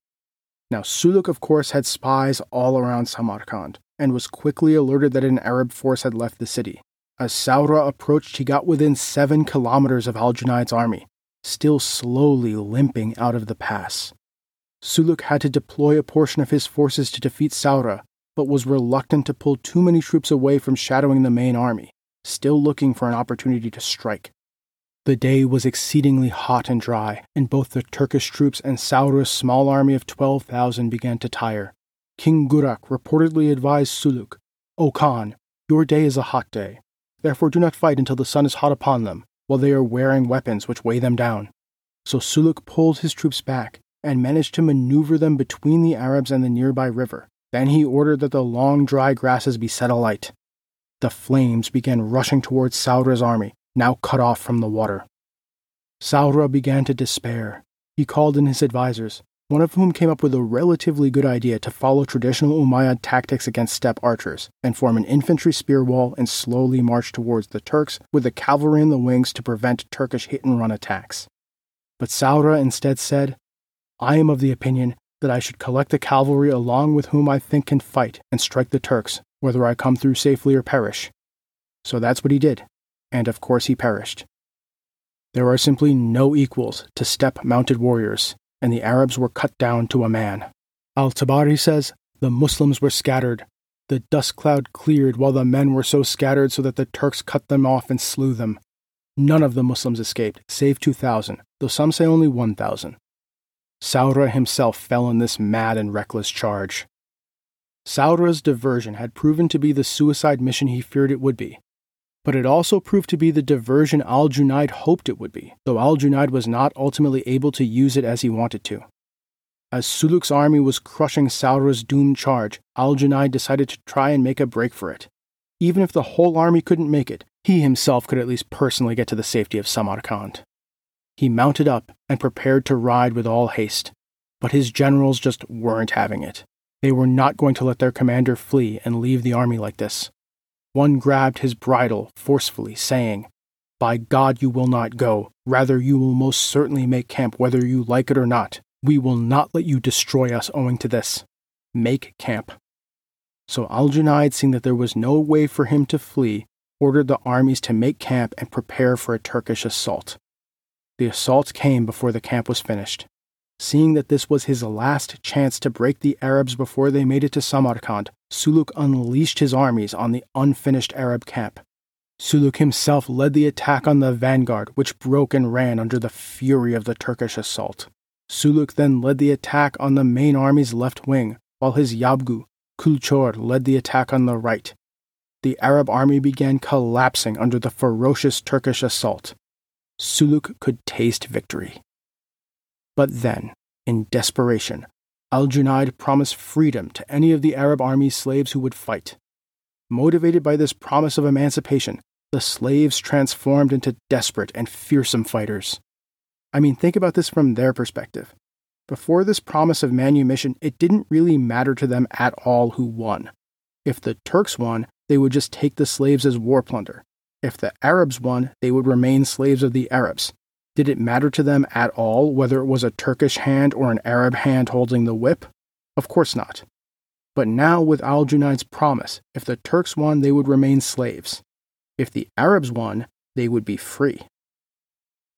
Now, Suluk, of course, had spies all around Samarkand and was quickly alerted that an Arab force had left the city. As Saura approached, he got within seven kilometers of Al Junaid's army, still slowly limping out of the pass. Suluk had to deploy a portion of his forces to defeat Saura, but was reluctant to pull too many troops away from shadowing the main army, still looking for an opportunity to strike. The day was exceedingly hot and dry, and both the Turkish troops and Saura's small army of 12,000 began to tire. King Gurak reportedly advised Suluk, O Khan, your day is a hot day. Therefore do not fight until the sun is hot upon them, while they are wearing weapons which weigh them down. So Suluk pulled his troops back and managed to maneuver them between the Arabs and the nearby river. Then he ordered that the long dry grasses be set alight. The flames began rushing towards Saura's army, now cut off from the water. Saura began to despair. He called in his advisers, one of whom came up with a relatively good idea to follow traditional Umayyad tactics against steppe archers and form an infantry spear wall and slowly march towards the Turks with the cavalry in the wings to prevent Turkish hit and run attacks. But Saura instead said, I am of the opinion that I should collect the cavalry along with whom I think can fight and strike the Turks, whether I come through safely or perish. So that's what he did, and of course he perished. There are simply no equals to steppe mounted warriors, and the Arabs were cut down to a man. Al Tabari says the Muslims were scattered. The dust cloud cleared while the men were so scattered so that the Turks cut them off and slew them. None of the Muslims escaped, save 2,000, though some say only 1,000. Saura himself fell in this mad and reckless charge. Saura's diversion had proven to be the suicide mission he feared it would be, but it also proved to be the diversion Al Junaid hoped it would be, though Al Junaid was not ultimately able to use it as he wanted to. As Suluk's army was crushing Saura's doomed charge, Al Junaid decided to try and make a break for it. Even if the whole army couldn't make it, he himself could at least personally get to the safety of Samarkand. He mounted up and prepared to ride with all haste, but his generals just weren't having it. They were not going to let their commander flee and leave the army like this. One grabbed his bridle forcefully, saying, By God, you will not go. Rather, you will most certainly make camp whether you like it or not. We will not let you destroy us owing to this. Make camp. So Al seeing that there was no way for him to flee, ordered the armies to make camp and prepare for a Turkish assault. The assault came before the camp was finished. Seeing that this was his last chance to break the Arabs before they made it to Samarkand, Suluk unleashed his armies on the unfinished Arab camp. Suluk himself led the attack on the vanguard, which broke and ran under the fury of the Turkish assault. Suluk then led the attack on the main army's left wing, while his Yabgu, Kulchor, led the attack on the right. The Arab army began collapsing under the ferocious Turkish assault. Suluk could taste victory. But then, in desperation, Al Junaid promised freedom to any of the Arab army's slaves who would fight. Motivated by this promise of emancipation, the slaves transformed into desperate and fearsome fighters. I mean, think about this from their perspective. Before this promise of manumission, it didn't really matter to them at all who won. If the Turks won, they would just take the slaves as war plunder. If the Arabs won, they would remain slaves of the Arabs, did it matter to them at all whether it was a Turkish hand or an Arab hand holding the whip? Of course not. But now, with Al Junaid's promise, if the Turks won, they would remain slaves. If the Arabs won, they would be free.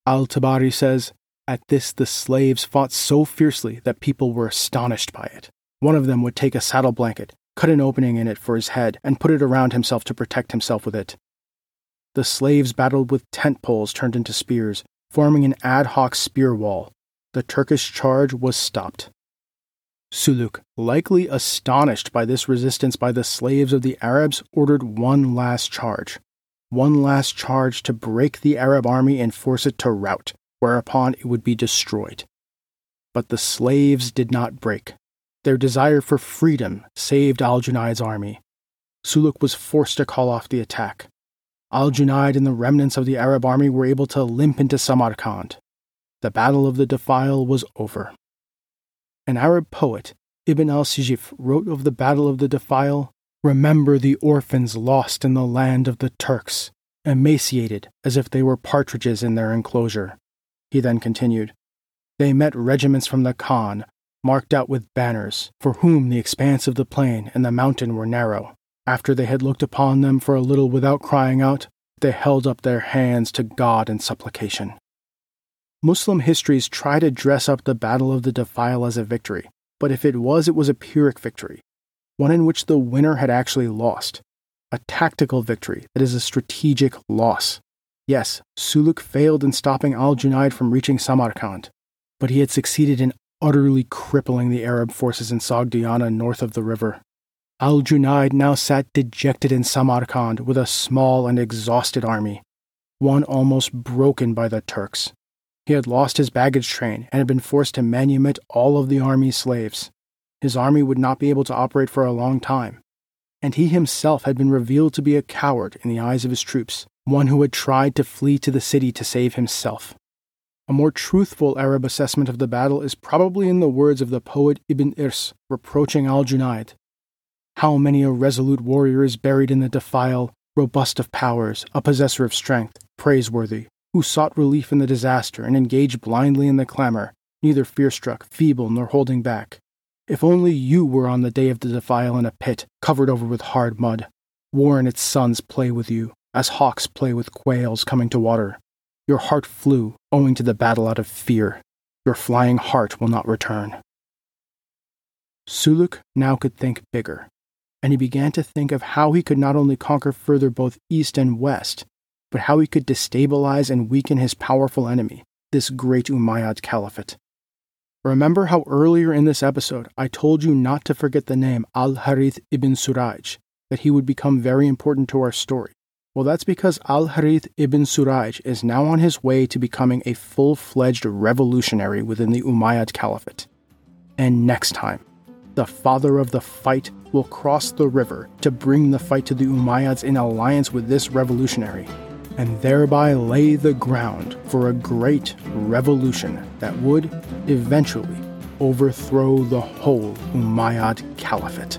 Al Tabari says, At this, the slaves fought so fiercely that people were astonished by it. One of them would take a saddle blanket, cut an opening in it for his head, and put it around himself to protect himself with it. The slaves battled with tent poles turned into spears, forming an ad hoc spear wall. The Turkish charge was stopped. Suluk, likely astonished by this resistance by the slaves of the Arabs, ordered one last charge. One last charge to break the Arab army and force it to rout, whereupon it would be destroyed. But the slaves did not break. Their desire for freedom saved Al Junaid's army. Suluk was forced to call off the attack. Al Junaid and the remnants of the Arab army were able to limp into Samarkand. The Battle of the Defile was over. An Arab poet, Ibn al Sijif, wrote of the Battle of the Defile Remember the orphans lost in the land of the Turks, emaciated as if they were partridges in their enclosure. He then continued They met regiments from the Khan, marked out with banners, for whom the expanse of the plain and the mountain were narrow. After they had looked upon them for a little without crying out, they held up their hands to God in supplication. Muslim histories try to dress up the Battle of the Defile as a victory, but if it was, it was a Pyrrhic victory, one in which the winner had actually lost. A tactical victory that is a strategic loss. Yes, Suluk failed in stopping al Junaid from reaching Samarkand, but he had succeeded in utterly crippling the Arab forces in Sogdiana north of the river. Al Junaid now sat dejected in Samarkand with a small and exhausted army, one almost broken by the Turks. He had lost his baggage train and had been forced to manumit all of the army's slaves. His army would not be able to operate for a long time. And he himself had been revealed to be a coward in the eyes of his troops, one who had tried to flee to the city to save himself. A more truthful Arab assessment of the battle is probably in the words of the poet Ibn Irs reproaching Al Junaid. How many a resolute warrior is buried in the defile, robust of powers, a possessor of strength, praiseworthy, who sought relief in the disaster and engaged blindly in the clamor, neither fear struck, feeble, nor holding back. If only you were on the day of the defile in a pit, covered over with hard mud. War and its sons play with you, as hawks play with quails coming to water. Your heart flew, owing to the battle out of fear. Your flying heart will not return. Suluk now could think bigger, and he began to think of how he could not only conquer further both east and west, but how he could destabilize and weaken his powerful enemy, this great Umayyad Caliphate. Remember how earlier in this episode I told you not to forget the name Al Harith ibn Suraj, that he would become very important to our story. Well, that's because Al Harith ibn Suraj is now on his way to becoming a full fledged revolutionary within the Umayyad Caliphate. And next time, the father of the fight will cross the river to bring the fight to the Umayyads in alliance with this revolutionary and thereby lay the ground for a great revolution that would eventually overthrow the whole Umayyad Caliphate.